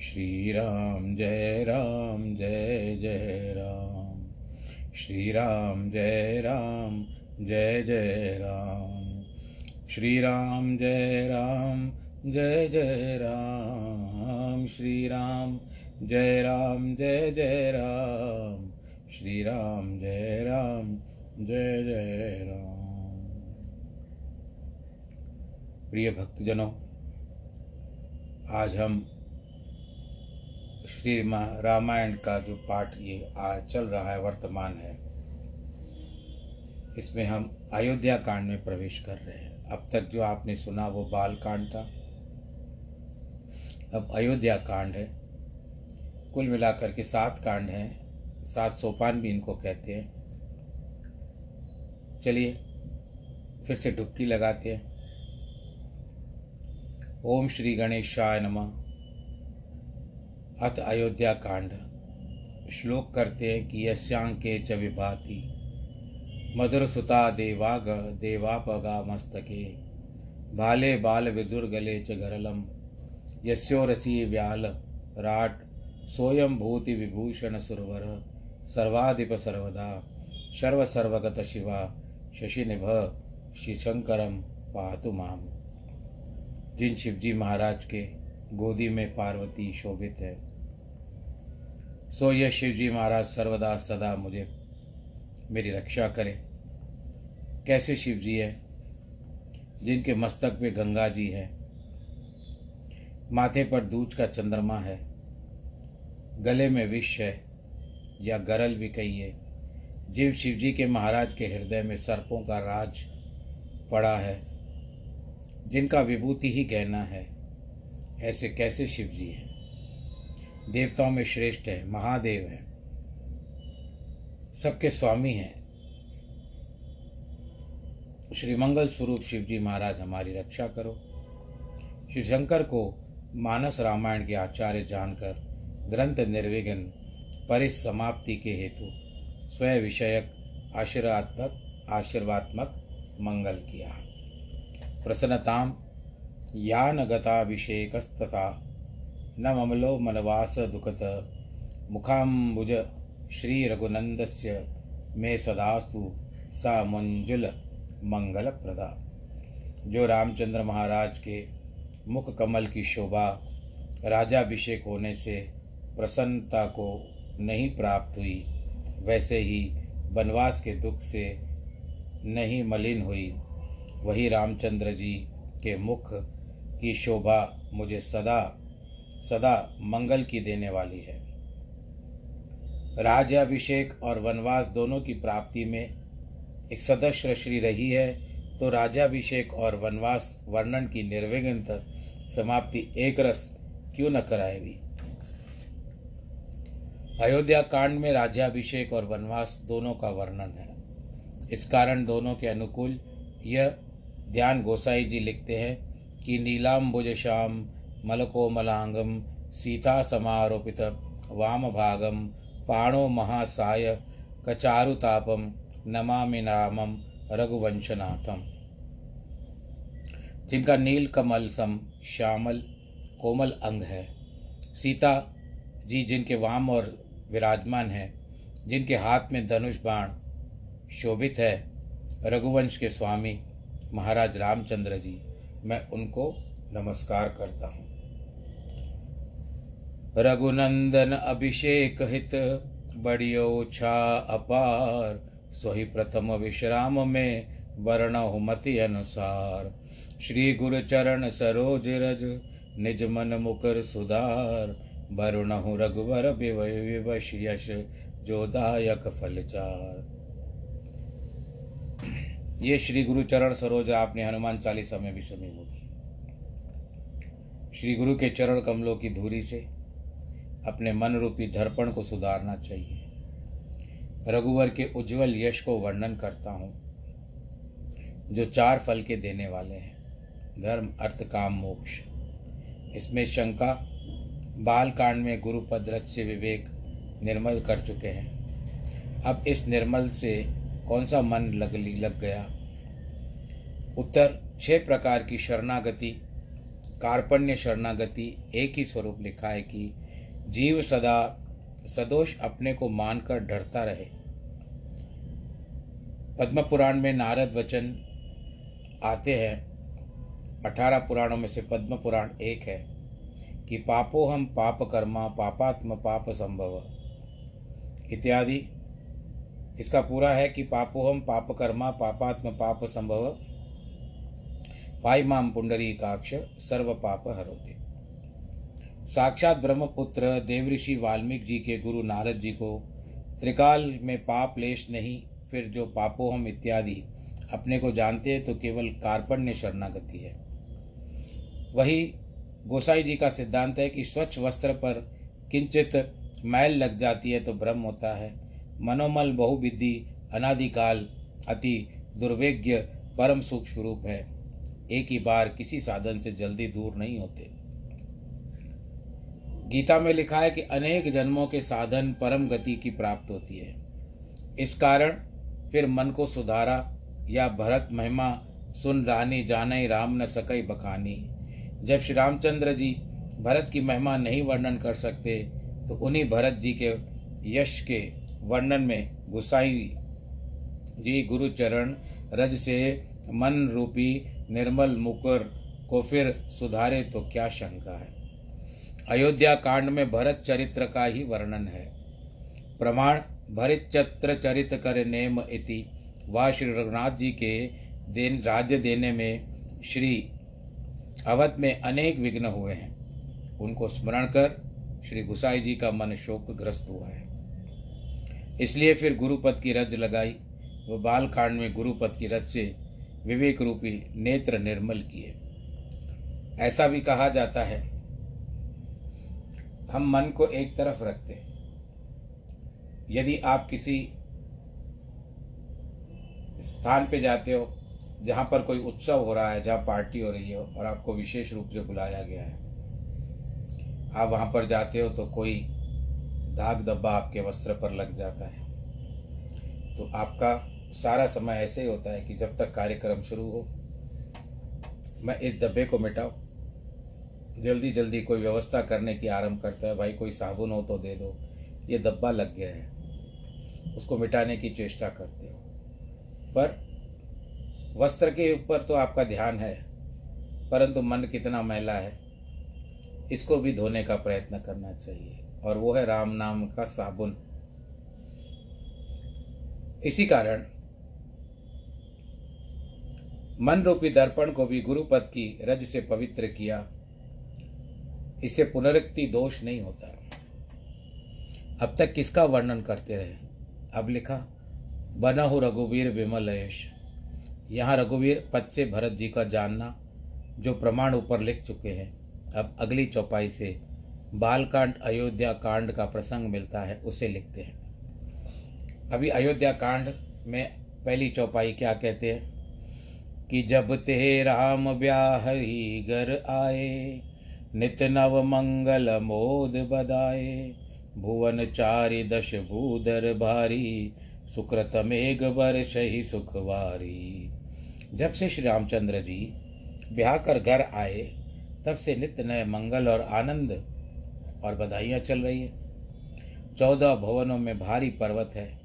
श्रीराम जय राम जय जय राम। श्रीराम जय राम जय जय राम। श्रीराम जय राम जय जय राम। श्रीराम जय राम जय जय राम। श्रीराम जय राम जय जय राम। प्रिय भक्तजनों, आज हम श्री रामायण का जो पाठ ये आज चल रहा है, वर्तमान है, इसमें हम अयोध्या कांड में प्रवेश कर रहे हैं। अब तक जो आपने सुना वो बाल कांड था। अब अयोध्या कांड है। कुल मिलाकर के सात कांड हैं। सात सोपान भी इनको कहते हैं। चलिए, फिर से डुबकी लगाते हैं। ओम श्री गणेशाय नमः। अथ अयोध्या कांड। श्लोक करते हैं कि यस्यांके च विभाति। मधुर सुता देवाग, देवापगा मस्तके। बाले बाल विदुर्गले च गरलम यस्योरसी व्याल, राट सोयम भूति विभूषण सुरवर। सर्वाधिप सर्वदा। सर्व सर्वगत शिवा। शशिनिभ श्रीशंकरम पातु माम। जिन शिवजी महाराज के गोदी में पार्वती शोभित है। सो यह शिवजी महाराज सर्वदा सदा मुझे, मेरी रक्षा करे। कैसे शिव जी हैं? जिनके मस्तक पे गंगा जी है। माथे पर दूज का चंद्रमा है। गले में विष है, या गरल भी कहिए। जीव शिवजी के महाराज के हृदय में सर्पों का राज पड़ा है। जिनका विभूति ही गहना है। ऐसे कैसे शिव जी हैं? देवताओं में श्रेष्ठ है, महादेव है, सबके स्वामी हैं। श्री मंगल स्वरूप शिव जी महाराज हमारी रक्षा करो। श्री शंकर को मानस रामायण के आचार्य जानकर ग्रंथ निर्विघ्न परिसमाप्ति के हेतु स्वयं विषयक आशीर्वात्मक आशीर्वात्मक मंगल किया। प्रसन्नताम। यान गताभिषेकस्तथा न ममलो मनवास दुखत मुखाम्बुज श्रीरघुनन्दस्य। मे सदास्तु सा मंजुल मंगल प्रदा जो रामचंद्र महाराज के मुख कमल की शोभा राजाभिषेक होने से प्रसन्नता को नहीं प्राप्त हुई। वैसे ही वनवास के दुख से नहीं मलिन हुई। वही रामचंद्र जी के मुख की शोभा मुझे सदा सदा मंगल की देने वाली है। राज्याभिषेक और वनवास दोनों की प्राप्ति में एक सदस्य श्री रही है तो राज्याभिषेक और वनवास वर्णन की निर्विघ्न समाप्ति एक रस क्यों न कराएगी? अयोध्या कांड में राज्याभिषेक और वनवास दोनों का वर्णन है। इस कारण दोनों के अनुकूल यह ध्यान गोसाई जी लिखते हैं कि सीता समारोपित वाम भागम पाणो महासाय, कचारुतापम, नमामि रामम रघुवंशनाथम। जिनका नील कमल सम श्यामल, कोमल अंग है। सीता जी जिनके वाम और विराजमान है, जिनके हाथ में धनुष बाण शोभित है, रघुवंश के स्वामी महाराज रामचंद्र जी। मैं उनको नमस्कार करता हूँ। रघुनंदन अभिषेक हित बड़ियो छा अपार, सोही प्रथम विश्राम में वर्ण मति अनुसार। श्री गुरु चरण सरोज रज, निज मन मुकर सुधार। वरुणहु रघुवर विवश यश जोदायक फलचार ये श्री गुरु चरण सरोज आपने हनुमान चालीसा में भी सुनी होगी श्री गुरु के चरण कमलों की धूरी से अपने मन रूपी दर्पण को सुधारना चाहिए। रघुवर के उज्जवल यश को वर्णन करता हूँ, जो चार फल के देने वाले हैं। धर्म, अर्थ, काम, मोक्ष। इसमें शंका बाल कांड में गुरु पदरथ से विवेक निर्मल कर चुके हैं। अब इस निर्मल से कौन सा मन लग लग गया? उत्तर, छह प्रकार की शरणागति, कार्पण्य शरणागति, एक ही स्वरूप लिखा है कि जीव सदा सदोष अपने को मानकर डरता रहे। पद्म पुराण में नारद वचन आते हैं। अठारह पुराणों में से पद्म पुराण एक है कि पापो हम पाप कर्मा, पापात्म पाप संभव। इत्यादि। इसका पूरा है कि पापो हम पाप कर्मा, पापात्म पाप संभव पाई माम पुंडरी काक्ष, सर्व पाप हरोते। साक्षात ब्रह्मपुत्र देवऋषि वाल्मीकि जी के गुरु नारद जी को त्रिकाल में पाप लेश नहीं, फिर जो पापोहम इत्यादि अपने को जानते हैं तो केवल कार्पण्य शरणागति है। वही गोसाई जी का सिद्धांत है कि स्वच्छ वस्त्र पर किंचित मैल लग जाती है तो भ्रम होता है। मनोमल बहुविधि, अनादिकाल, अति दुर्वेग्य, परम सूक्ष्म रूप है। एक ही बार किसी साधन से जल्दी दूर नहीं होते। गीता में लिखा है कि अनेक जन्मों के साधन परम गति की प्राप्त होती है। इस कारण फिर मन को सुधारा या भरत महिमा, सुन रानी जाने, राम न सकई बखानी। जब श्री रामचंद्र जी भरत की महिमा नहीं वर्णन कर सकते तो उन्हीं भरत जी के यश के वर्णन में गुसाई जी गुरु चरण रज से मन रूपी निर्मल मुकुर को फिर सुधारे तो क्या शंका है? अयोध्या कांड में भरत चरित्र का ही वर्णन है। प्रमाण, भरित चत्र चरित कर नेम इति। व श्री रघुनाथ जी के देन, राज्य देने में श्री अवध में अनेक विघ्न हुए हैं। उनको स्मरण कर श्री गुसाई जी का मन शोकग्रस्त हुआ है। इसलिए फिर गुरुपद की रज लगाई। वो बालकांड में गुरुपद की रज से विवेक रूपी नेत्र निर्मल किए। ऐसा भी कहा जाता है, हम मन को एक तरफ़ रखते यदि आप किसी स्थान पे जाते हो, जहाँ पर कोई उत्सव हो रहा है, जहाँ पार्टी हो रही है, और आपको विशेष रूप से बुलाया गया है, आप वहाँ पर जाते हो तो कोई दाग धब्बा आपके वस्त्र पर लग जाता है। तो आपका सारा समय ऐसे ही होता है कि जब तक कार्यक्रम शुरू हो, मैं इस धब्बे को मिटाऊं। जल्दी जल्दी कोई व्यवस्था करने की आरंभ करता है, भाई कोई साबुन हो तो दे दो, ये धब्बा लग गया है। उसको मिटाने की चेष्टा करते हो। पर वस्त्र के ऊपर तो आपका ध्यान है, परंतु मन कितना मैला है, इसको भी धोने का प्रयत्न करना चाहिए। और वो है राम नाम का साबुन। इसी कारण मन रूपी दर्पण को भी गुरुपद की रज से पवित्र किया, इसे पुनरुक्ति दोष नहीं होता। अब तक किसका वर्णन करते रहे? अब लिखा बना हो रघुवीर विमल यश। यहाँ रघुवीर पद से भरत जी का जानना, जो प्रमाण ऊपर लिख चुके हैं। अब अगली चौपाई से बालकांड अयोध्या कांड का प्रसंग मिलता है, उसे लिखते हैं। अभी अयोध्या कांड में पहली चौपाई क्या कहते हैं? कि जब ते राम ब्याह ही घर आए, नित नव मंगल मोद बदाए भुवन चारि दश भूधर भारी, सुकृत मेघ वर्ष ही सुखवारी जब से श्री रामचंद्र जी ब्याह कर घर आए, तब से नित्य नए मंगल और आनंद और बधाइयाँ चल रही है। चौदह भुवनों में भारी पर्वत है।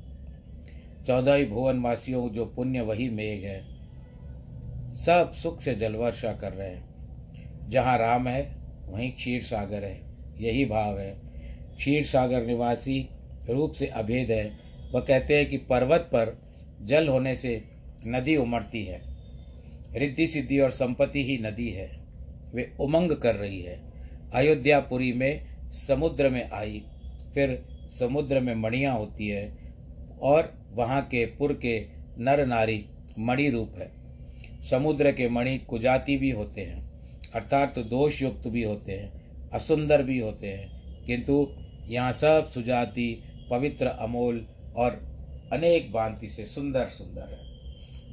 चौदह ही भुवन वासियों जो पुण्य वही मेघ है। सब सुख से जलवर्षा कर रहे हैं। जहाँ राम है, वहीं क्षीर सागर है। यही भाव है। क्षीर सागर निवासी रूप से अभेद है। वह कहते हैं कि पर्वत पर जल होने से नदी उमड़ती है। रिद्धि सिद्धि और संपत्ति ही नदी है। वे उमंग कर रही है। अयोध्यापुरी में समुद्र में आई, फिर समुद्र में मणियाँ होती है, और वहाँ के पुर के नर नारी मणि रूप है। समुद्र के मणि कुजाति भी होते हैं, अर्थात तो दोष युक्त भी होते हैं, असुंदर भी होते हैं। किंतु यहाँ सब सुजाति, पवित्र, अमोल और अनेक भांति से सुंदर सुंदर है।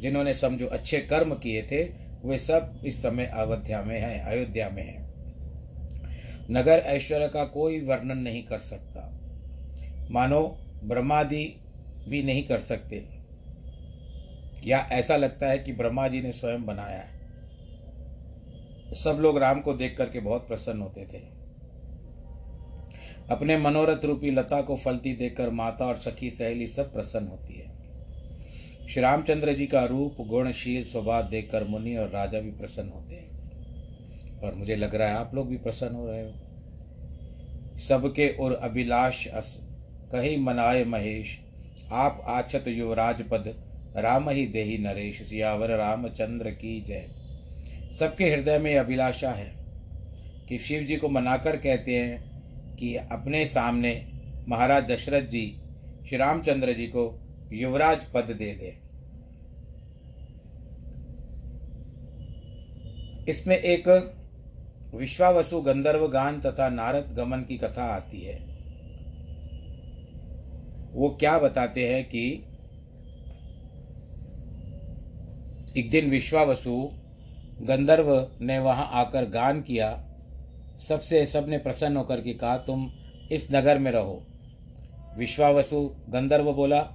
जिन्होंने समझो अच्छे कर्म किए थे, वे सब इस समय अयोध्या में हैं, अयोध्या में हैं। नगर ऐश्वर्य का कोई वर्णन नहीं कर सकता। मानो, ब्रह्मादि भी नहीं कर सकते। या ऐसा लगता है कि ब्रह्मा जी ने स्वयं बनाया है। सब लोग राम को देख करके बहुत प्रसन्न होते थे। अपने मनोरथ रूपी लता को फलती देखकर माता और सखी सहेली सब प्रसन्न होती है। श्री रामचंद्र जी का रूप, गुणशील स्वभाव देखकर मुनि और राजा भी प्रसन्न होते हैं। और मुझे लग रहा है आप लोग भी प्रसन्न हो रहे हो। सबके और अभिलाष अस कहीं मनाए महेश। आप आछत युवराज पद, राम ही देही नरेश, सियावर रामचंद्र की जय। सबके हृदय में अभिलाषा है कि शिव जी को मनाकर कहते हैं कि अपने सामने महाराज दशरथ जी, श्री रामचंद्र जी को युवराज पद दे दे। इसमें एक विश्वावसु गंधर्व गान तथा नारद गमन की कथा आती है। वो क्या बताते हैं कि एक दिन विश्वावसु गंधर्व ने वहाँ आकर गान किया। सबसे सबने प्रसन्न होकर के कहा, तुम इस नगर में रहो। विश्वावसु गंधर्व बोला,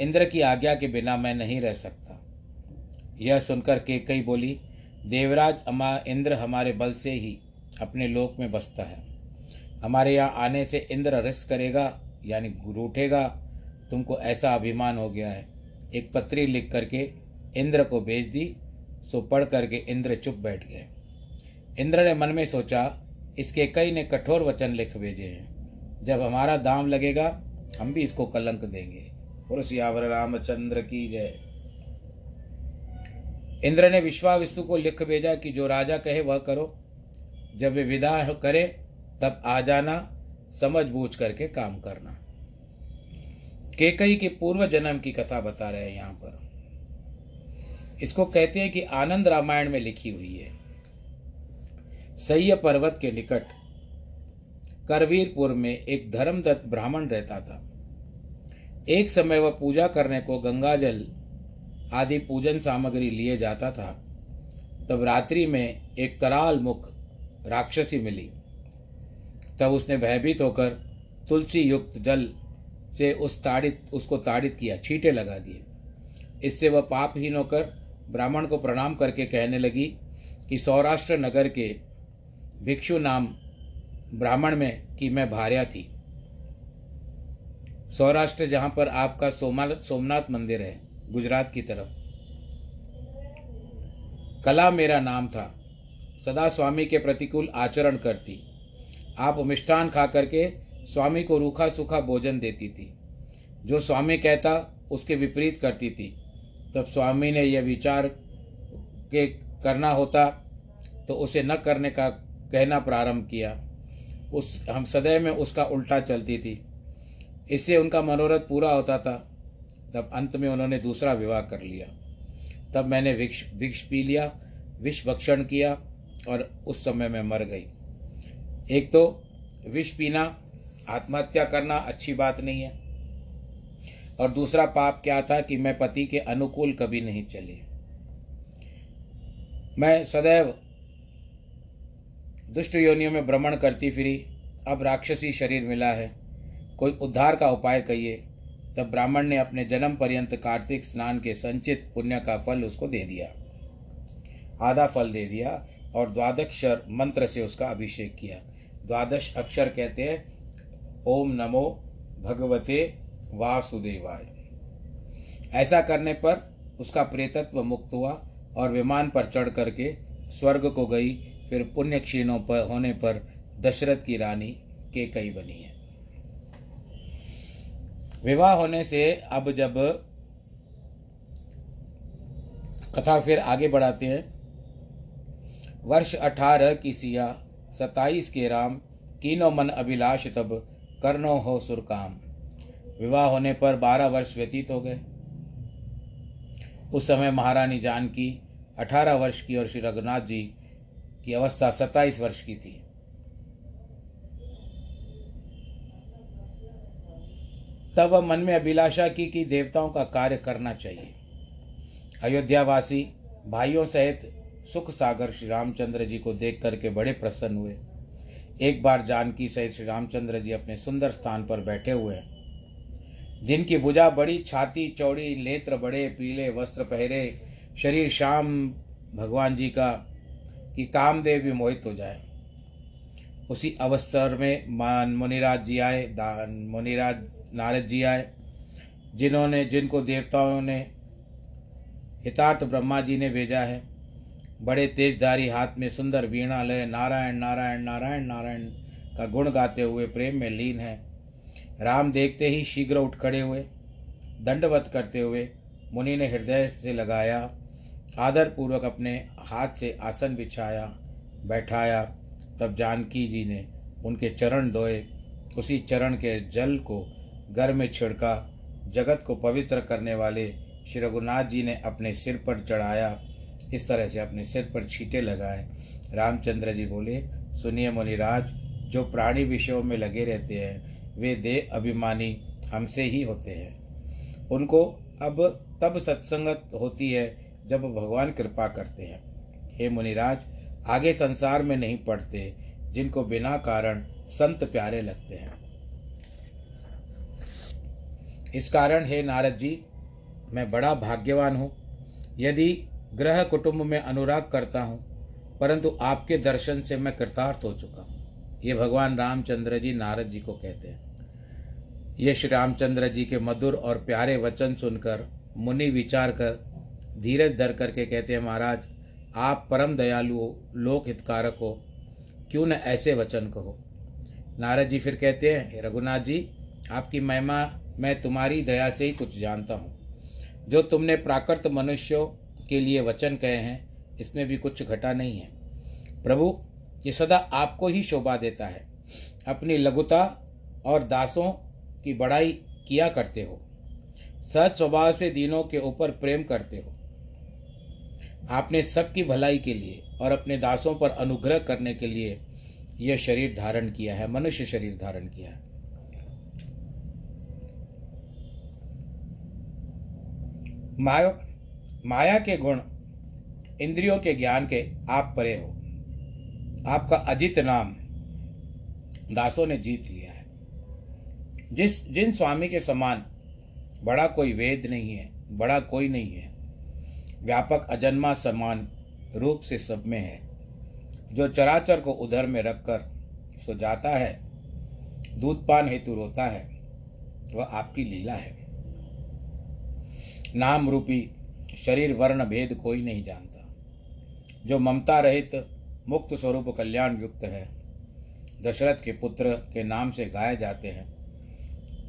इंद्र की आज्ञा के बिना मैं नहीं रह सकता। यह सुनकर के कई बोली देवराज अमा इंद्र हमारे बल से ही अपने लोक में बसता है। हमारे यहाँ आने से इंद्र रस करेगा, यानी रूठेगा तुमको ऐसा अभिमान हो गया है। एक पत्री लिख करके इंद्र को भेज दी, सो पढ़ करके इंद्र चुप बैठ गए। इंद्र ने मन में सोचा, इसके कई ने कठोर वचन लिख भेजे हैं। जब हमारा दाम लगेगा, हम भी इसको कलंक देंगे। पुरुषयावर रामचंद्र की जय। इंद्र ने विश्वाविश्व को लिख भेजा कि जो राजा कहे वह करो। जब वे विदा करे, तब आ जाना, समझ बूझ करके काम करना। केकई के पूर्व जन्म की कथा बता रहे हैं यहाँ पर। इसको कहते हैं कि आनंद रामायण में लिखी हुई है। सह्य पर्वत के निकट, करवीरपुर में एक धर्मदत्त ब्राह्मण रहता था। एक समय वह पूजा करने को गंगाजल आदि पूजन सामग्री लिए जाता था, तब रात्रि में एक कराल मुख राक्षसी मिली। तब उसने भयभीत होकर तुलसी युक्त जल से उस ताड़ित, उसको ताड़ित किया, छींटे लगा दिए। इससे वह पापहीन होकर ब्राह्मण को प्रणाम करके कहने लगी कि सौराष्ट्र नगर के भिक्षु नाम ब्राह्मण में कि मैं भार्या थी। सौराष्ट्र जहाँ पर आपका सोमा, सोमनाथ मंदिर है गुजरात की तरफ़। कला मेरा नाम था। सदा स्वामी के प्रतिकूल आचरण करती। आप मिष्ठान खा करके स्वामी को रूखा सूखा भोजन देती थी। जो स्वामी कहता, उसके विपरीत करती थी। तब स्वामी ने यह विचार के करना होता तो उसे न करने का कहना प्रारंभ किया। उस, हम सदैव में उसका उल्टा चलती थी। इससे उनका मनोरथ पूरा होता था। तब अंत में उन्होंने दूसरा विवाह कर लिया। तब मैंने विक्ष विक्ष पी लिया, विष भक्षण किया और उस समय मैं मर गई। एक तो विष पीना, आत्महत्या करना अच्छी बात नहीं है। और दूसरा पाप क्या था कि मैं पति के अनुकूल कभी नहीं चली। मैं सदैव दुष्ट योनियों में भ्रमण करती फिरी। अब राक्षसी शरीर मिला है। कोई उद्धार का उपाय कहिए। तब ब्राह्मण ने अपने जन्म पर्यंत कार्तिक स्नान के संचित पुण्य का फल उसको दे दिया। आधा फल दे दिया और द्वादक्षर मंत्र से उसका अभिषेक किया। द्वादश अक्षर कहते हैं, ओम नमो भगवते वासुदेवाय। ऐसा करने पर उसका प्रेतत्व मुक्त हुआ और विमान पर चढ़ करके स्वर्ग को गई। फिर पुण्य क्षीणों पर होने पर दशरथ की रानी के कई बनी है। विवाह होने से अब जब कथा फिर आगे बढ़ाते हैं। वर्ष अठारह की सिया सताईस के राम, कीनो मन अभिलाष तब करनो हो सुरकाम विवाह होने पर बारह वर्ष व्यतीत हो गए। उस समय महारानी जानकी अठारह वर्ष की और श्री रघुनाथ जी की अवस्था सत्ताईस वर्ष की थी। तब वह मन में अभिलाषा की कि देवताओं का कार्य करना चाहिए। अयोध्यावासी भाइयों सहित सुख सागर श्री रामचंद्र जी को देख करके बड़े प्रसन्न हुए। एक बार जानकी सहित श्री रामचंद्र जी अपने सुंदर स्थान पर बैठे हुए हैं। दिन की भुजा बड़ी, छाती चौड़ी, नेत्र बड़े, पीले वस्त्र पहरे, शरीर शाम भगवान जी का कि कामदेव भी मोहित हो जाए। उसी अवसर में मान मुनिराज जी आए, दान मुनिराज नारद जी आए, जिन्होंने, जिनको देवताओं ने, हितार्थ ब्रह्मा जी ने भेजा है। बड़े तेजधारी हाथ में सुंदर वीणा लय नारायण नारायण नारायण नारायण का गुण गाते हुए प्रेम में लीन है। राम देखते ही शीघ्र उठ खड़े हुए, दंडवत करते हुए मुनि ने हृदय से लगाया आदर पूर्वक अपने हाथ से आसन बिछाया, बैठाया। तब जानकी जी ने उनके चरण धोए उसी चरण के जल को घर में छिड़का, जगत को पवित्र करने वाले श्री रघुनाथ जी ने अपने सिर पर चढ़ाया, इस तरह से अपने सिर पर छींटे लगाए। रामचंद्र जी बोले, सुनिए मुनिराज, जो प्राणी विषयों में लगे रहते हैं, वे देह अभिमानी हमसे ही होते हैं। उनको अब तब सत्संगत होती है, जब भगवान कृपा करते हैं। हे मुनिराज, आगे संसार में नहीं पढ़ते, जिनको बिना कारण संत प्यारे लगते हैं। इस कारण, हे नारद जी, मैं बड़ा भाग्यवान हूँ। यदि ग्रह कुटुंब में अनुराग करता हूँ, परंतु आपके दर्शन से मैं कृतार्थ हो चुका हूँ। ये भगवान रामचंद्र जी नारद जी को कहते हैं। ये श्री रामचंद्र जी के मधुर और प्यारे वचन सुनकर, मुनि विचार कर, धीरज धर करके कहते हैं, महाराज, आप परम दयालु हो लोक हितकारक हो। क्यों न ऐसे वचन कहो? नारद जी फिर कहते हैं रघुनाथ जी, आपकी महिमा मैं तुम्हारी दया से ही कुछ जानता हूँ। जो तुमने प्राकृत मनुष्यों के लिए वचन कहे हैं, इसमें भी कुछ घटा नहीं है। प्रभु, ये सदा आपको ही शोभा देता है। अपनी लघुता और दासों की बड़ाई किया करते हो। सहज स्वभाव से दीनों के ऊपर प्रेम करते हो। आपने सबकी भलाई के लिए और अपने दासों पर अनुग्रह करने के लिए यह शरीर धारण किया है, मनुष्य शरीर धारण किया है। माया माया के गुण, इंद्रियों के ज्ञान के आप परे हो। आपका अजित नाम दासों ने जीत लिया है। जिस, जिन स्वामी के समान बड़ा कोई वेद नहीं है, बड़ा कोई नहीं है, व्यापक अजन्मा समान रूप से सब में है, जो चराचर को उधर में रखकर सो जाता है, दूध पान हेतु रोता है, वह आपकी लीला है। नाम रूपी शरीर वर्ण भेद कोई नहीं जानता। जो ममता रहित मुक्त स्वरूप कल्याण युक्त है, दशरथ के पुत्र के नाम से गाए जाते हैं,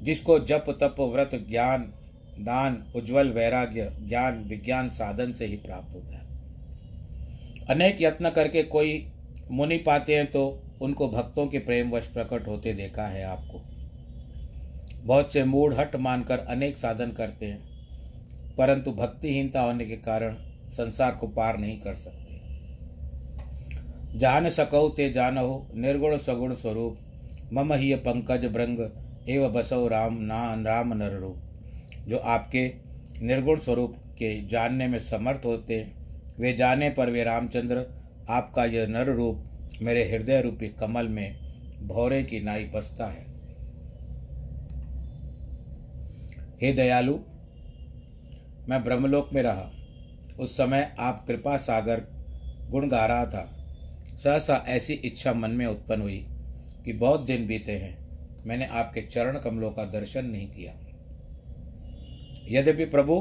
जिसको जप, तप, व्रत, ज्ञान, दान, उज्जवल वैराग्य, ज्ञान, विज्ञान साधन से ही प्राप्त होता है। अनेक यत्न करके कोई मुनि पाते हैं तो उनको भक्तों के प्रेम वश प्रकट होते देखा है आपको। बहुत से मूढ़ हट मानकर अनेक साधन करते हैं। परंतु भक्तिहीनता होने के कारण संसार को पार नहीं कर सकते। जान सकौ ते जानहो निर्गुण सगुण स्वरूप, मम ही पंकज भृंग एव बसव राम ना राम नर रूप। जो आपके निर्गुण स्वरूप के जानने में समर्थ होते, वे जाने पर वे रामचंद्र, आपका यह नर रूप मेरे हृदय रूपी कमल में भौरे की नाई बसता है। हे दयालु मैं ब्रह्मलोक में रहा। उस समय आप कृपा सागर गुण गा रहा था। सहसा ऐसी इच्छा मन में उत्पन्न हुई कि बहुत दिन बीते हैं, मैंने आपके चरण कमलों का दर्शन नहीं किया। यद्यपि प्रभु,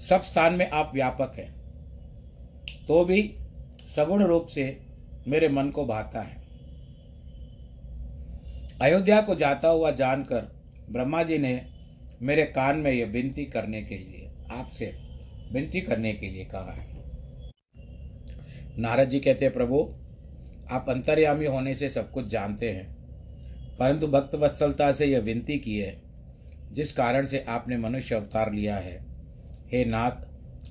सब स्थान में आप व्यापक हैं तो भी सगुण रूप से मेरे मन को भाता है। अयोध्या को जाता हुआ जानकर ब्रह्मा जी ने मेरे कान में यह विनती करने के लिए, आपसे विनती करने के लिए कहा है। नारद जी कहते हैं प्रभु, आप अंतर्यामी होने से सब कुछ जानते हैं, परंतु भक्त वत्सलता से यह विनती की है, जिस कारण से आपने मनुष्य अवतार लिया है। हे नाथ,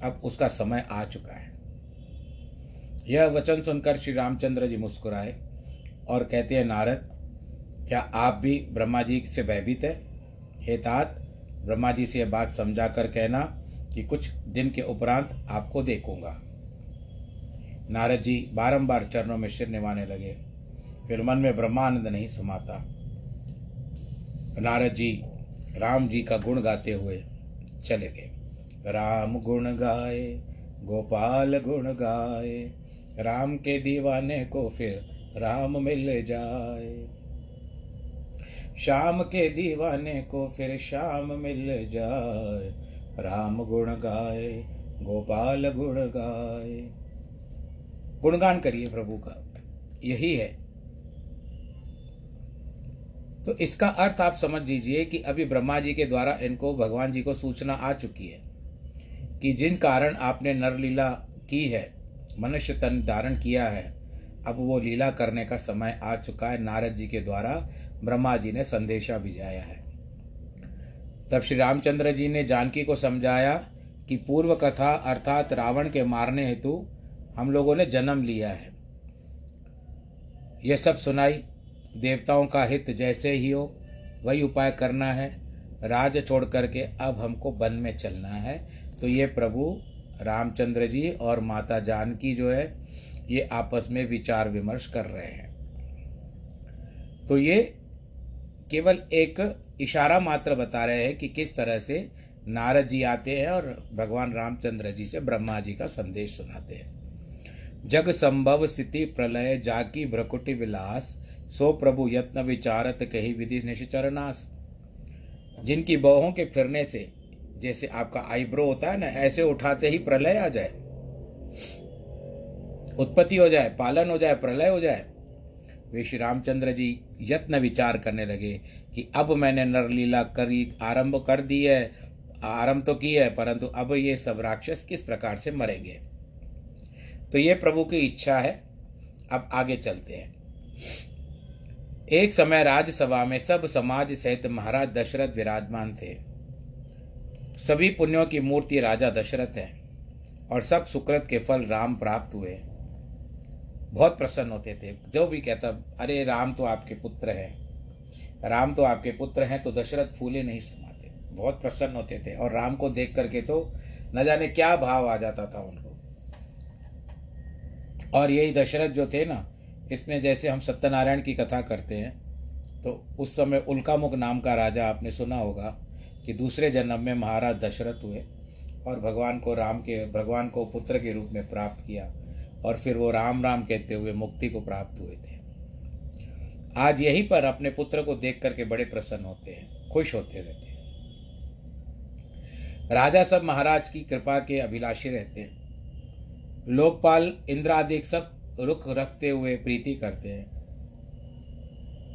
अब उसका समय आ चुका है। यह वचन सुनकर श्री रामचंद्र जी मुस्कुराए और कहते हैं, नारद, क्या आप भी ब्रह्मा जी से भयभीत है? हे तात ब्रह्मा जी से यह बात समझा कर कहना कि कुछ दिन के उपरांत आपको देखूँगा। नारद जी बारंबार चरणों में सिर निभाने लगे। फिर मन में ब्रह्मानंद नहीं समाता। नारद जी राम जी का गुण गाते हुए चले गए। राम गुण गाए, गोपाल गुण गाए, राम के दीवाने को फिर राम मिल जाए। शाम के दीवाने को फिर शाम मिल जाए। राम गुण गाए, गोपाल गुण गाए। गुणगान करिए प्रभु का। यही है। तो इसका अर्थ आप समझ लीजिए कि अभी ब्रह्मा जी के द्वारा इनको भगवान जी को सूचना आ चुकी है कि जिन कारण आपने नरलीला की है, मनुष्य तन धारण किया है, अब वो लीला करने का समय आ चुका है। नारद जी के द्वारा ब्रह्मा जी ने संदेशा भिजाया है। तब श्री रामचंद्र जी ने जानकी को समझाया कि पूर्व कथा अर्थात रावण के मारने हेतु हम लोगों ने जन्म लिया है। यह सब सुनाई, देवताओं का हित जैसे ही हो, वही उपाय करना है। राज छोड़ करके अब हमको वन में चलना है। तो ये प्रभु रामचंद्र जी और माता जानकी जो है, ये आपस में विचार विमर्श कर रहे हैं। तो ये केवल एक इशारा मात्र बता रहे हैं कि किस तरह से नारद जी आते हैं और भगवान रामचंद्र जी से ब्रह्मा जी का संदेश सुनाते हैं। जग संभव स्थिति प्रलय जाकी भ्रकुटि विलास, सो प्रभु यत्न विचारत कही विधि निश्चरनाश जिनकी बहों के फिरने से, जैसे आपका आईब्रो होता है ना, ऐसे उठाते ही प्रलय आ जाए। उत्पत्ति हो जाए, पालन हो जाए, प्रलय हो जाए वे श्री रामचंद्र जी यत्न विचार करने लगे कि अब मैंने नरलीला करी, आरंभ कर दी है, आरंभ तो की है, परंतु अब ये सब राक्षस किस प्रकार से मरेंगे? तो ये प्रभु की इच्छा है। अब आगे चलते हैं। एक समय राज्यसभा में सब समाज सहित महाराज दशरथ विराजमान थे। सभी पुण्यों की मूर्ति राजा दशरथ है और सब सुकृत के फल राम प्राप्त हुए। बहुत प्रसन्न होते थे। जो भी कहता, अरे, राम तो आपके पुत्र हैं। राम तो आपके पुत्र हैं तो दशरथ फूले नहीं समाते। बहुत प्रसन्न होते थे। और राम को देख करके तो न जाने क्या भाव आ जाता था उनको। और यही दशरथ जो थे ना, इसमें जैसे हम सत्यनारायण की कथा करते हैं तो उस समय उल्कामुख नाम का राजा आपने सुना होगा कि दूसरे जन्म में महाराज दशरथ हुए और भगवान को राम के, भगवान को पुत्र के रूप में प्राप्त किया। और फिर वो राम राम कहते हुए मुक्ति को प्राप्त हुए थे। आज यहीं पर अपने पुत्र को देख करके बड़े प्रसन्न होते हैं, खुश होते रहते हैं। राजा सब महाराज की कृपा के अभिलाषी रहते हैं। लोकपाल, इंद्रादिक सब रुख रखते हुए प्रीति करते हैं।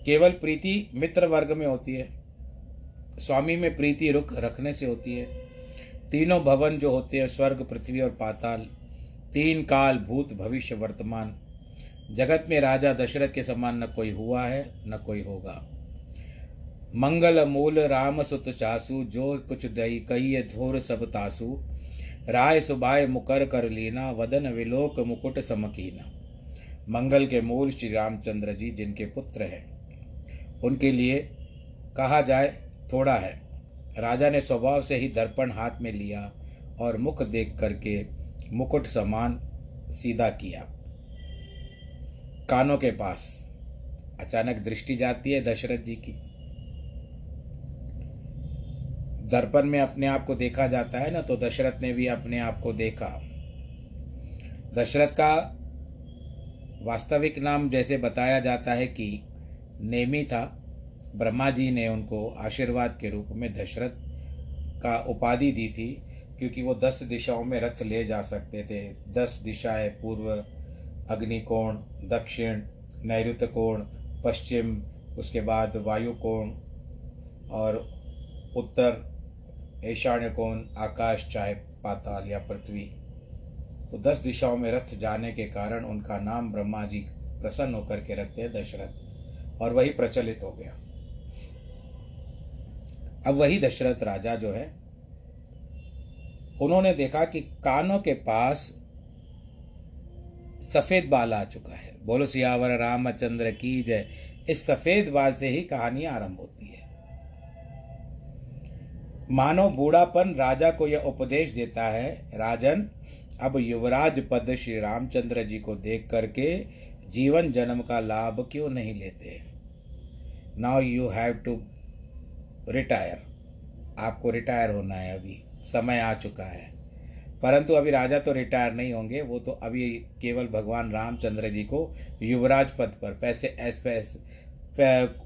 केवल प्रीति मित्र वर्ग में होती है। स्वामी में प्रीति रुख रखने से होती है। तीनों भवन जो होते हैं, स्वर्ग, पृथ्वी और पाताल तीन काल भूत भविष्य वर्तमान। जगत में राजा दशरथ के समान न कोई हुआ है, न कोई होगा। मंगल, मूल, राम, सुत, चासु, जो कुछ दई कही धोर, सब तासु। राय, सुबाय, मुकर, कर लीना, वदन, विलोक, मुकुट, समकीना। मंगल के मूल श्री रामचंद्र जी, जिनके पुत्र हैं। उनके लिए कहा जाए, थोड़ा है। राजा ने स्वभाव से ही दर्पण हाथ में लिया और मुख देख करके मुकुट समान सीधा किया। कानों के पास अचानक दृष्टि जाती है दशरथ जी की। दर्पण में अपने आप को देखा जाता है ना तो दशरथ ने भी अपने आप को देखा। दशरथ का वास्तविक नाम जैसे बताया जाता है कि नेमी था। ब्रह्मा जी ने उनको आशीर्वाद के रूप में दशरथ का उपाधि दी थी। क्योंकि वो दस दिशाओं में रथ ले जा सकते थे। दस दिशाएँ, पूर्व अग्निकोण, दक्षिण नैऋत्य कोण पश्चिम, उसके बाद वायु कोण और उत्तर ईशान्य कोण आकाश चाहे पाताल या पृथ्वी। तो दस दिशाओं में रथ जाने के कारण उनका नाम ब्रह्मा जी प्रसन्न होकर के रखते हैं दशरथ। और वही प्रचलित हो गया। अब वही दशरथ राजा जो है उन्होंने देखा कि कानों के पास सफ़ेद बाल आ चुका है। बोलो, सियावर, रामचंद्र की जय। इस सफ़ेद बाल से ही कहानी आरंभ होती है। मानो बूढ़ापन राजा को यह उपदेश देता है, राजन, अब युवराज पद श्री रामचंद्र जी को देख करके जीवन जन्म का लाभ क्यों नहीं लेते? Now you have to retire आपको रिटायर होना है अभी। समय आ चुका है। परंतु अभी राजा तो रिटायर नहीं होंगे, वो तो अभी केवल भगवान रामचंद्र जी को युवराज पद पर, पैसे ऐस पैस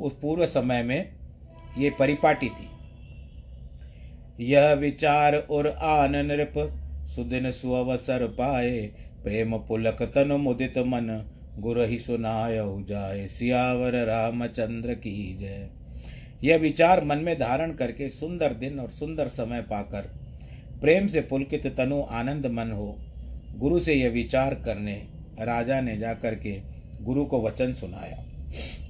उस पूर्व समय में ये परिपाटी थी। यह विचार और आन नृप, सुदिन सुअवसर पाए, प्रेम पुलक तन मुदित मन, गुरु ही सुनाय जाए, सियावर रामचंद्र की जय। यह विचार मन में धारण करके सुंदर दिन और सुंदर समय पाकर प्रेम से पुलकित तनु आनंद मन हो। गुरु से यह विचार करने राजा ने जाकर के गुरु को वचन सुनाया।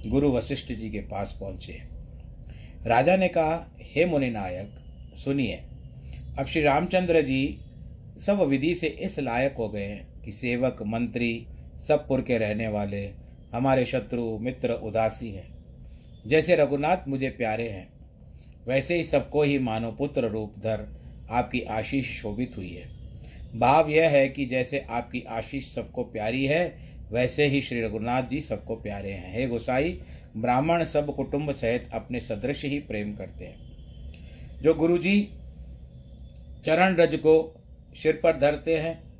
गुरु वशिष्ठ जी के पास पहुँचे। राजा ने कहा, हे मुनि नायक, सुनिए, अब श्री रामचंद्र जी सब विधि से इस लायक हो गए कि सेवक, मंत्री, सब पुर के रहने वाले, हमारे शत्रु, मित्र, उदासी हैं। जैसे रघुनाथ मुझे प्यारे हैं, वैसे ही सबको ही मानो पुत्र रूप धर आपकी आशीष शोभित हुई है। भाव यह है कि जैसे आपकी आशीष सबको प्यारी है, वैसे ही श्री रघुनाथ जी सबको प्यारे हैं। हे गोसाई, ब्राह्मण सब कुटुंब सहित अपने सदृश ही प्रेम करते हैं। जो गुरु जी चरण रज को सिर पर धरते हैं,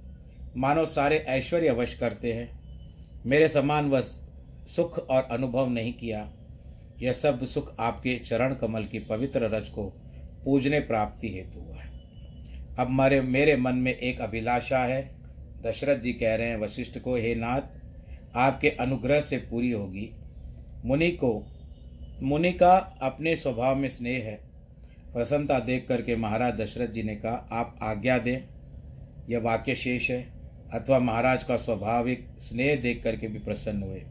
मानो सारे ऐश्वर्य वश करते हैं। मेरे समान वश सुख और अनुभव नहीं किया। यह सब सुख आपके चरण कमल की पवित्र रज को पूजने प्राप्ति हेतु हुआ है। अब मेरे मेरे मन में एक अभिलाषा है। दशरथ जी कह रहे हैं, वशिष्ठ को, हे नाथ, आपके अनुग्रह से पूरी होगी। मुनि को, मुनि का अपने स्वभाव में स्नेह है। प्रसन्नता देख करके महाराज दशरथ जी ने कहा, आप आज्ञा दें। यह वाक्य शेष है, अथवा महाराज का स्वाभाविक स्नेह देख करके भी प्रसन्न हुए।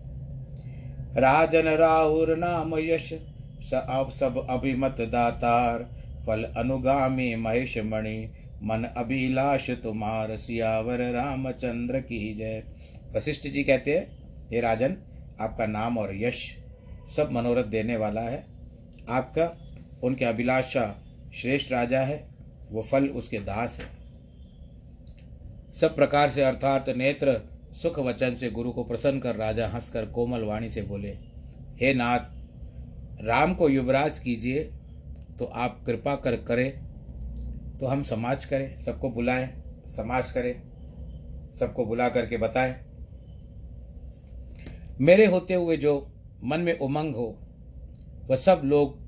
राजन राहुर नाम यश सब अभिमत दातार, फल अनुगामी महेश मणि मन अभिलाष तुम्हार सियावर रामचंद्र की जय। वशिष्ठ जी कहते हैं, हे राजन, आपका नाम और यश सब मनोरथ देने वाला है। आपका, उनके अभिलाषा श्रेष्ठ राजा है, वो फल उसके दास है। सब प्रकार से अर्थात नेत्र, सुख वचन से गुरु को प्रसन्न कर राजा हंसकर कोमल वाणी से बोले, हे नाथ, राम को युवराज कीजिए तो आप कृपा कर करें तो हम समाज करें, सबको बुलाएँ, समाज करें, सबको बुला करके बताएँ। मेरे होते हुए जो मन में उमंग हो, वह सब लोग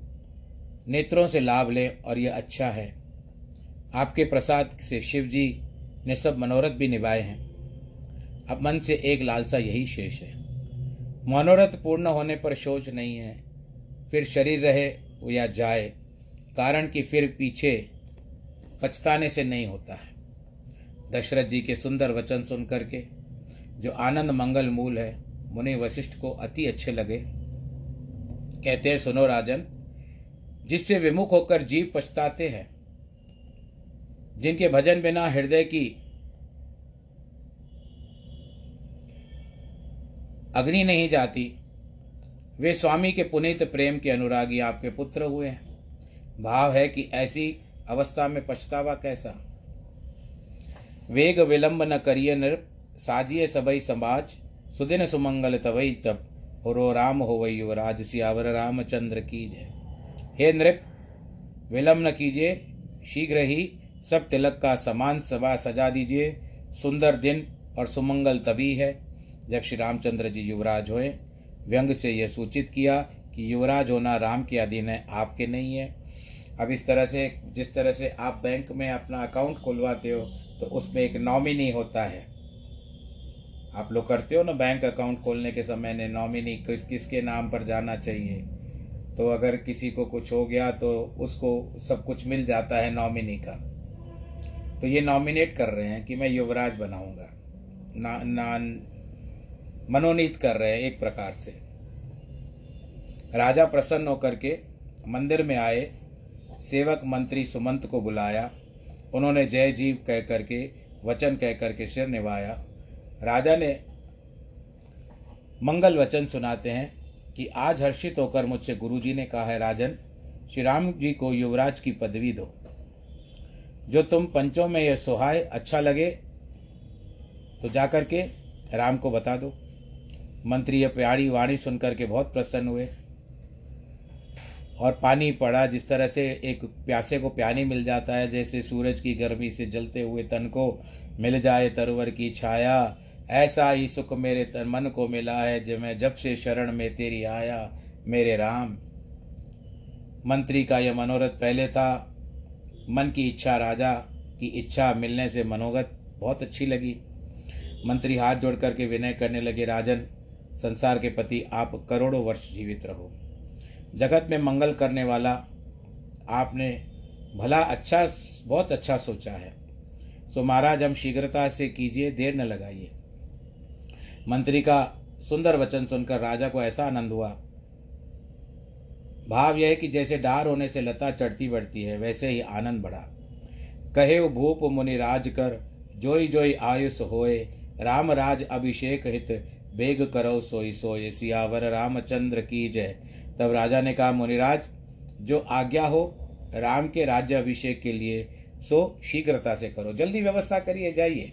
नेत्रों से लाभ लें और यह अच्छा है। आपके प्रसाद से शिव जी ने सब मनोरथ भी निभाए हैं। अब मन से एक लालसा यही शेष है। मनोरथ पूर्ण होने पर शोच नहीं है। फिर शरीर रहे या जाए, कारण कि फिर पीछे पछताने से नहीं होता है। दशरथ जी के सुंदर वचन सुन करके, जो आनंद मंगल मूल है, मुनि वशिष्ठ को अति अच्छे लगे। कहते हैं, सुनो राजन, जिससे विमुख होकर जीव पछताते हैं, जिनके भजन बिना हृदय की अग्नि नहीं जाती, वे स्वामी के पुनीत प्रेम के अनुरागी आपके पुत्र हुए हैं। भाव है कि ऐसी अवस्था में पछतावा कैसा? वेग विलंब न करिए नृप साजिए सबई समाज, सुदिन सुमंगल तवई हो रो राम हो वही युवराज, सियावर रामचंद्र की जय। हे नृप, विलंब न कीजिए, शीघ्र ही सब तिलक का समान सभा सजा दीजिए। सुंदर दिन और सुमंगल तभी है जब श्री रामचंद्र जी युवराज हुए। व्यंग से यह सूचित किया कि युवराज होना राम के अधीन है, आपके नहीं है। अब इस तरह से जिस तरह से आप बैंक में अपना अकाउंट खुलवाते हो तो उसमें एक नॉमिनी होता है। आप लोग करते हो ना बैंक अकाउंट खोलने के समय ने नॉमिनी किस किसके नाम पर जाना चाहिए? तो अगर किसी को कुछ हो गया तो उसको सब कुछ मिल जाता है नॉमिनी का। तो ये नॉमिनेट कर रहे हैं कि मैं युवराज बनाऊँगा। ना, ना मनोनीत कर रहे हैं एक प्रकार से। राजा प्रसन्न होकर के मंदिर में आए सेवक मंत्री सुमंत को बुलाया। उन्होंने जय जीव कह करके, वचन कह करके सिर निभाया। राजा ने मंगल वचन सुनाते हैं कि आज हर्षित होकर मुझसे गुरुजी ने कहा, है राजन, श्री राम जी को युवराज की पदवी दो। जो तुम पंचों में यह सुहाय अच्छा लगे तो जाकर के राम को बता दो। मंत्री यह प्यारी वाणी सुनकर के बहुत प्रसन्न हुए। और पानी पड़ा जिस तरह से एक प्यासे को प्यानी मिल जाता है, जैसे सूरज की गर्मी से जलते हुए तन को मिल जाए, तरवर की छाया। ऐसा ही सुख मेरे तन मन को मिला है, जब मैं जब से शरण में तेरी आया, मेरे राम। मंत्री का यह मनोरथ पहले था। मन की इच्छा राजा की इच्छा मिलने से मनोगत बहुत अच्छी लगी। मंत्री हाथ जोड़ करके विनय करने लगे, राजन, संसार के पति आप करोड़ों वर्ष जीवित रहो। जगत में मंगल करने वाला आपने भला अच्छा बहुत अच्छा सोचा है। सो महाराज, हम शीघ्रता से कीजिए, देर न लगाइए। मंत्री का सुंदर वचन सुनकर राजा को ऐसा आनंद हुआ। भाव यह कि जैसे डार होने से लता चढ़ती बढ़ती है, वैसे ही आनंद बढ़ा। कहे भूप मुनि राज कर, जोई जोई आयुष होए। राम राज अभिषेक हित, बेग करो सोई सोए। सियावर रामचंद्र की जय। तब राजा ने कहा, मुनिराज, जो आज्ञा हो, राम के राज्य अभिषेक के लिए, सो शीघ्रता से करो। जल्दी व्यवस्था करिए, जाइए।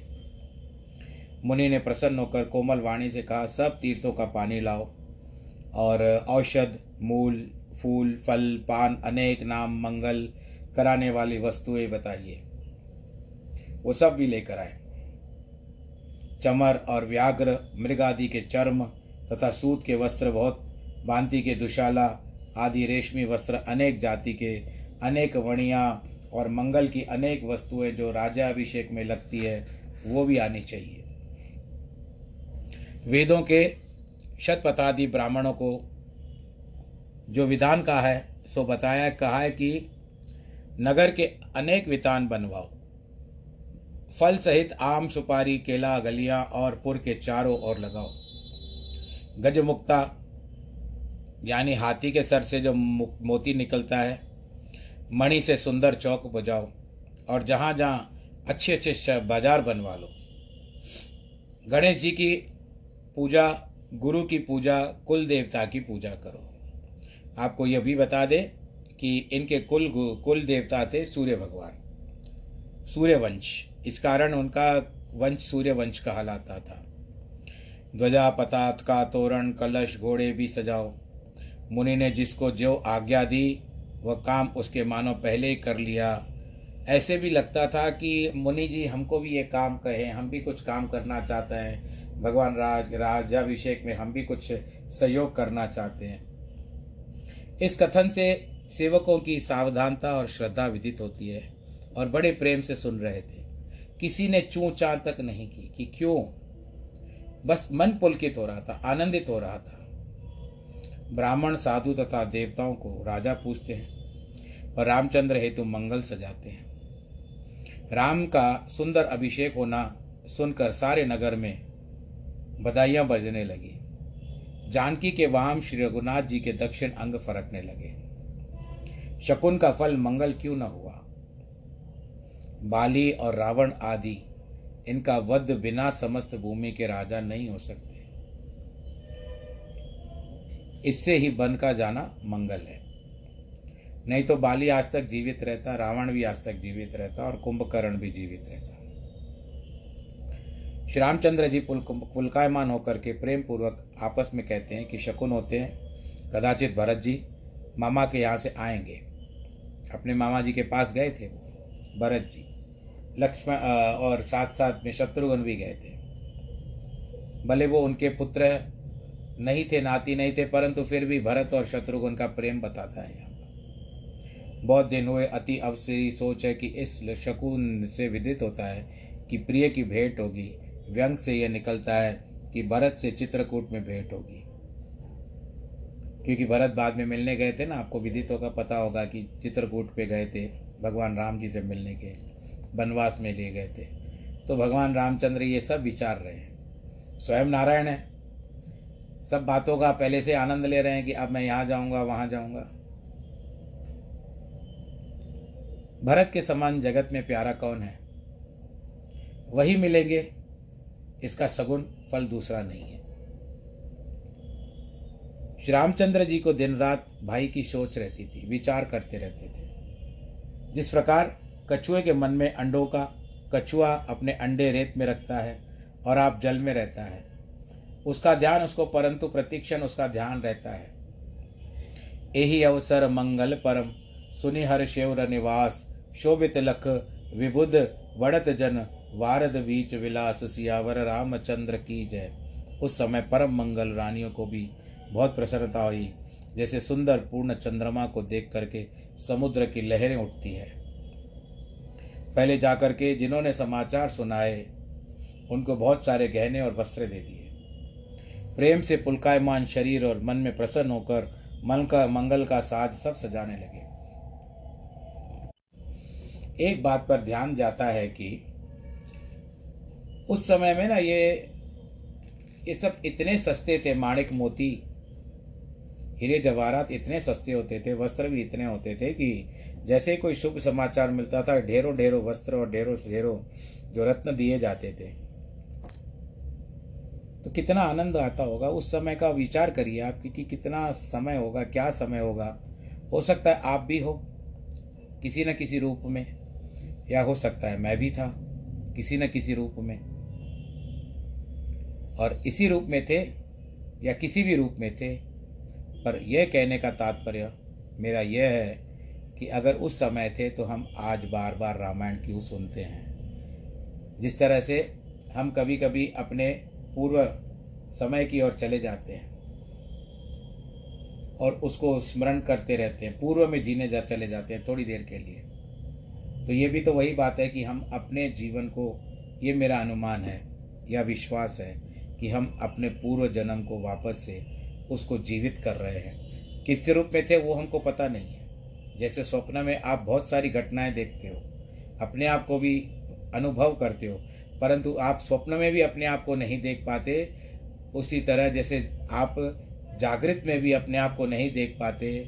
मुनि ने प्रसन्न होकर कोमल वाणी से कहा, सब तीर्थों का पानी लाओ और औषध, मूल, फूल, फल, पान, अनेक नाम, मंगल कराने वाली वस्तुएँ बताइए। वो सब भी लेकर आए। चमर और व्याघ्र, मृगादि के चर्म तथा सूत के वस्त्र बहुत भांति के दुशाला, आदि रेशमी वस्त्र अनेक जाति के, अनेक वणिया और मंगल की अनेक वस्तुएँ जो राजा अभिषेक में लगती है, वो भी आनी चाहिए। वेदों के शतपथादि ब्राह्मणों को जो विधान का है, सो बताया, कहा है कि नगर के अनेक वितान बनवाओ। फल सहित आम, सुपारी, केला, गलियाँ और पुर के चारों ओर लगाओ। गजमुक्ता यानी हाथी के सर से जो मोती निकलता है, मणि से सुंदर चौक बजाओ और जहाँ जहाँ अच्छे अच्छे बाज़ार बनवा लो। गणेश जी की पूजा, गुरु की पूजा, कुल देवता की पूजा करो। आपको यह भी बता दें कि इनके कुल कुल देवता थे सूर्य भगवान सूर्यवंश इस कारण उनका वंश सूर्य वंश कहलाता था। ध्वजा, पतात, का तोरण, कलश, घोड़े भी सजाओ। मुनि ने जिसको जो आज्ञा दी, वह काम उसके मानो पहले ही कर लिया। ऐसे भी लगता था कि मुनि जी हमको भी ये काम कहें, हम भी कुछ काम करना चाहते हैं। भगवान राज, राजाभिषेक में हम भी कुछ सहयोग करना चाहते हैं। इस कथन से सेवकों की सावधानता और श्रद्धा विदित होती है और बड़े प्रेम से सुन रहे थे। किसी ने चू चा तक नहीं की कि क्यों? बस मन पुलकित हो रहा था, आनंदित हो रहा था। ब्राह्मण साधु तथा देवताओं को राजा पूछते हैं और रामचंद्र हेतु मंगल सजाते हैं। राम का सुंदर अभिषेक होना सुनकर सारे नगर में बधाइयाँ बजने लगी। जानकी के वाम श्री रघुनाथ जी के दक्षिण अंग फरकने लगे। शकुन का फल मंगल क्यों न हुआ? बाली और रावण आदि इनका वध बिना समस्त भूमि के राजा नहीं हो सकते। इससे ही बन का जाना मंगल है। नहीं तो बाली आज तक जीवित रहता, रावण भी आज तक जीवित रहता और कुंभकर्ण भी जीवित रहता। श्री रामचंद्र जी पुल, पुलकायमान होकर के प्रेम पूर्वक आपस में कहते हैं कि शकुन होते हैं। कदाचित भरत जी मामा के यहाँ से आएँगे। अपने मामा जी के पास गए थे वो, भरत जी। लक्ष्मण और साथ साथ में शत्रुघ्न भी गए थे। भले वो उनके पुत्र नहीं थे, नाती नहीं थे, परंतु फिर भी भरत और शत्रुघ्न का प्रेम बताता है बहुत दिन हुए, अति अवसरी सोच है कि इस शकुन से विदित होता है कि प्रिय की भेंट होगी। व्यंग से यह निकलता है कि भरत से चित्रकूट में भेंट होगी। क्योंकि भरत बाद में मिलने गए थे ना, आपको विदित होगा पता होगा कि चित्रकूट पे गए थे, भगवान राम जी से मिलने के, वनवास में लिए गए थे। तो भगवान रामचंद्र ये सब विचार रहे हैं। स्वयं नारायण है। सब बातों का पहले से आनंद ले रहे हैं कि अब मैं यहाँ जाऊँगा, वहाँ जाऊँगा। भरत के समान जगत में प्यारा कौन है? वही मिलेंगे, इसका सगुण फल दूसरा नहीं है। श्री रामचंद्र जी को दिन रात भाई की सोच रहती थी, विचार करते रहते थे। जिस प्रकार कछुए के मन में अंडों का कछुआ अपने अंडे रेत में रखता है और आप जल में रहता है उसका ध्यान उसको, परंतु प्रतिक्षण उसका ध्यान रहता है। यही अवसर मंगल परम, सुनि हर शेवर निवास, शोभित लख, विबुध वड़त जन, वारद बीच विलास, सियावर रामचंद्र की जय। उस समय परम मंगल रानियों को भी बहुत प्रसन्नता हुई, जैसे सुंदर पूर्ण चंद्रमा को देख करके समुद्र की लहरें उठती है। पहले जाकर के जिन्होंने समाचार सुनाए, उनको बहुत सारे गहने और वस्त्र दे दिए। प्रेम से पुलकायमान शरीर और मन में प्रसन्न होकर मन का, मंगल का साज सब सजाने लगे। एक बात पर ध्यान जाता है कि उस समय में ना ये ये सब इतने सस्ते थे, माणिक मोती, हीरे जवाहरात इतने सस्ते होते थे, वस्त्र भी इतने होते थे कि जैसे कोई शुभ समाचार मिलता था ढेरों ढेरों वस्त्र और ढेरों ढेरों जो रत्न दिए जाते थे। तो कितना आनंद आता होगा उस समय का विचार करिए आप कि कितना समय होगा, क्या समय होगा। हो सकता है आप भी हो, किसी न किसी रूप में, या हो सकता है मैं भी था, किसी न किसी रूप में। और इसी रूप में थे, या किसी भी रूप में थे, पर यह कहने का तात्पर्य मेरा यह है कि अगर उस समय थे तो हम आज बार बार रामायण क्यों सुनते हैं। जिस तरह से हम कभी कभी अपने पूर्व समय की ओर चले जाते हैं और उसको स्मरण करते रहते हैं। पूर्व में जीने जा चले जाते हैं थोड़ी देर के लिए। तो ये भी तो वही बात है कि हम अपने जीवन को, ये मेरा अनुमान है, या विश्वास है कि हम अपने पूर्व जन्म को वापस से उसको जीवित कर रहे हैं। किस रूप में थे वो हमको पता नहीं है। जैसे स्वप्न में आप बहुत सारी घटनाएँ देखते हो, अपने आप को भी अनुभव करते हो परंतु आप स्वप्न में भी अपने आप को नहीं देख पाते। उसी तरह जैसे आप जागृत में भी अपने आप को नहीं देख पाते।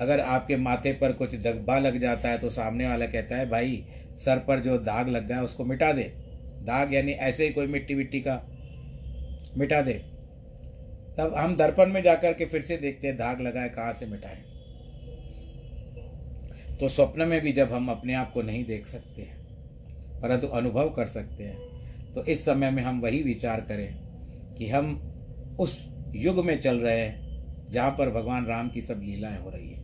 अगर आपके माथे पर कुछ दगबा लग जाता है तो सामने वाला कहता है, भाई, सर पर जो दाग लग गया उसको मिटा दे। दाग यानी ऐसे ही कोई मिट्टी मिट्टी का मिटा दे। तब हम दर्पण में जाकर के फिर से देखते हैं, दाग लगा है, कहाँ से मिटाए तो स्वप्न में भी जब हम अपने आप को नहीं देख सकते हैं परंतु अनुभव कर सकते हैं। तो इस समय में हम वही विचार करें कि हम उस युग में चल रहे हैं, जहाँ पर भगवान राम की सब लीलाएँ हो रही है।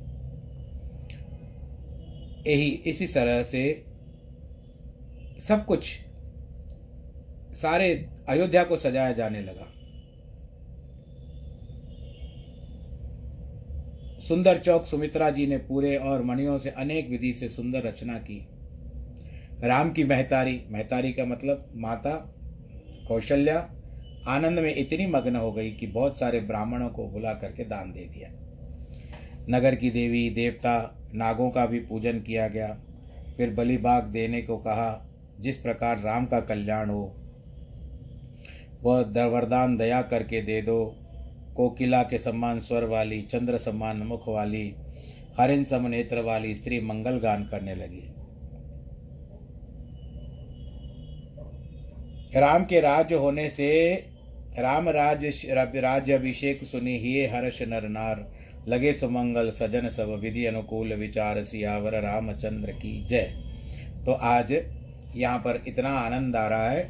यही, इसी तरह से सब कुछ सारे अयोध्या को सजाया जाने लगा। सुंदर चौक सुमित्रा जी ने पूरे और मणियों से अनेक विधि से सुंदर रचना की। राम की महतारी। महतारी का मतलब माता, कौशल्या। आनंद में इतनी मग्न हो गई कि बहुत सारे ब्राह्मणों को बुला करके दान दे दिया। नगर की देवी, देवता, नागों का भी पूजन किया गया। फिर बलिबाग देने को कहा, जिस प्रकार राम का कल्याण हो, वह वरदान दया करके दे दो। कोकिला के सम्मान स्वर वाली, चंद्र सम्मान मुख वाली हरिन सम नेत्र वाली स्त्री मंगल गान करने लगी। राम के राज्य होने से राम राज राज्य अभिषेक सुनी ही हर्ष नर नार। लगे सुमंगल सजन सब विधि अनुकूल विचार सियावर रामचंद्र की जय। तो आज यहाँ पर इतना आनंद आ रहा है,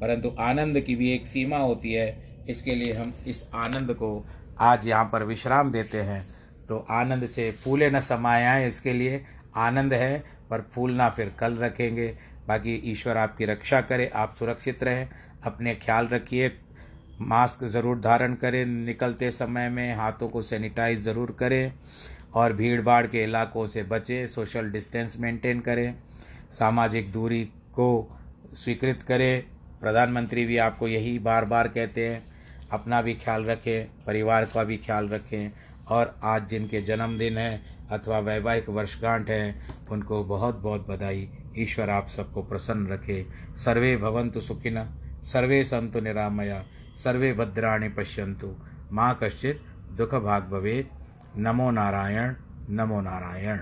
परंतु आनंद की भी एक सीमा होती है। इसके लिए हम इस आनंद को आज यहाँ पर विश्राम देते हैं। तो आनंद से फूले न समाया इसके लिए। आनंद है, पर फूलना फिर कल रखेंगे। बाकी ईश्वर आपकी रक्षा करे, आप सुरक्षित रहें, अपने ख्याल रखिए, मास्क ज़रूर धारण करें, निकलते समय में हाथों को सैनिटाइज ज़रूर करें और भीड़ भाड़ के इलाकों से बचें, सोशल डिस्टेंस मेंटेन करें, सामाजिक दूरी को स्वीकृत करें। प्रधानमंत्री भी आपको यही बार बार कहते हैं, अपना भी ख्याल रखें, परिवार का भी ख्याल रखें और आज जिनके जन्मदिन है अथवा वैवाहिक वर्षगांठ है, उनको बहुत बहुत बधाई। ईश्वर आप सबको प्रसन्न रखे। सर्वे भवन्तु सुखिन सर्वे संतु निरामया, सर्वे भद्राणि पश्यन्तु। माँ कश्चित दुख भाग भवे नमो नारायण नमो नारायण।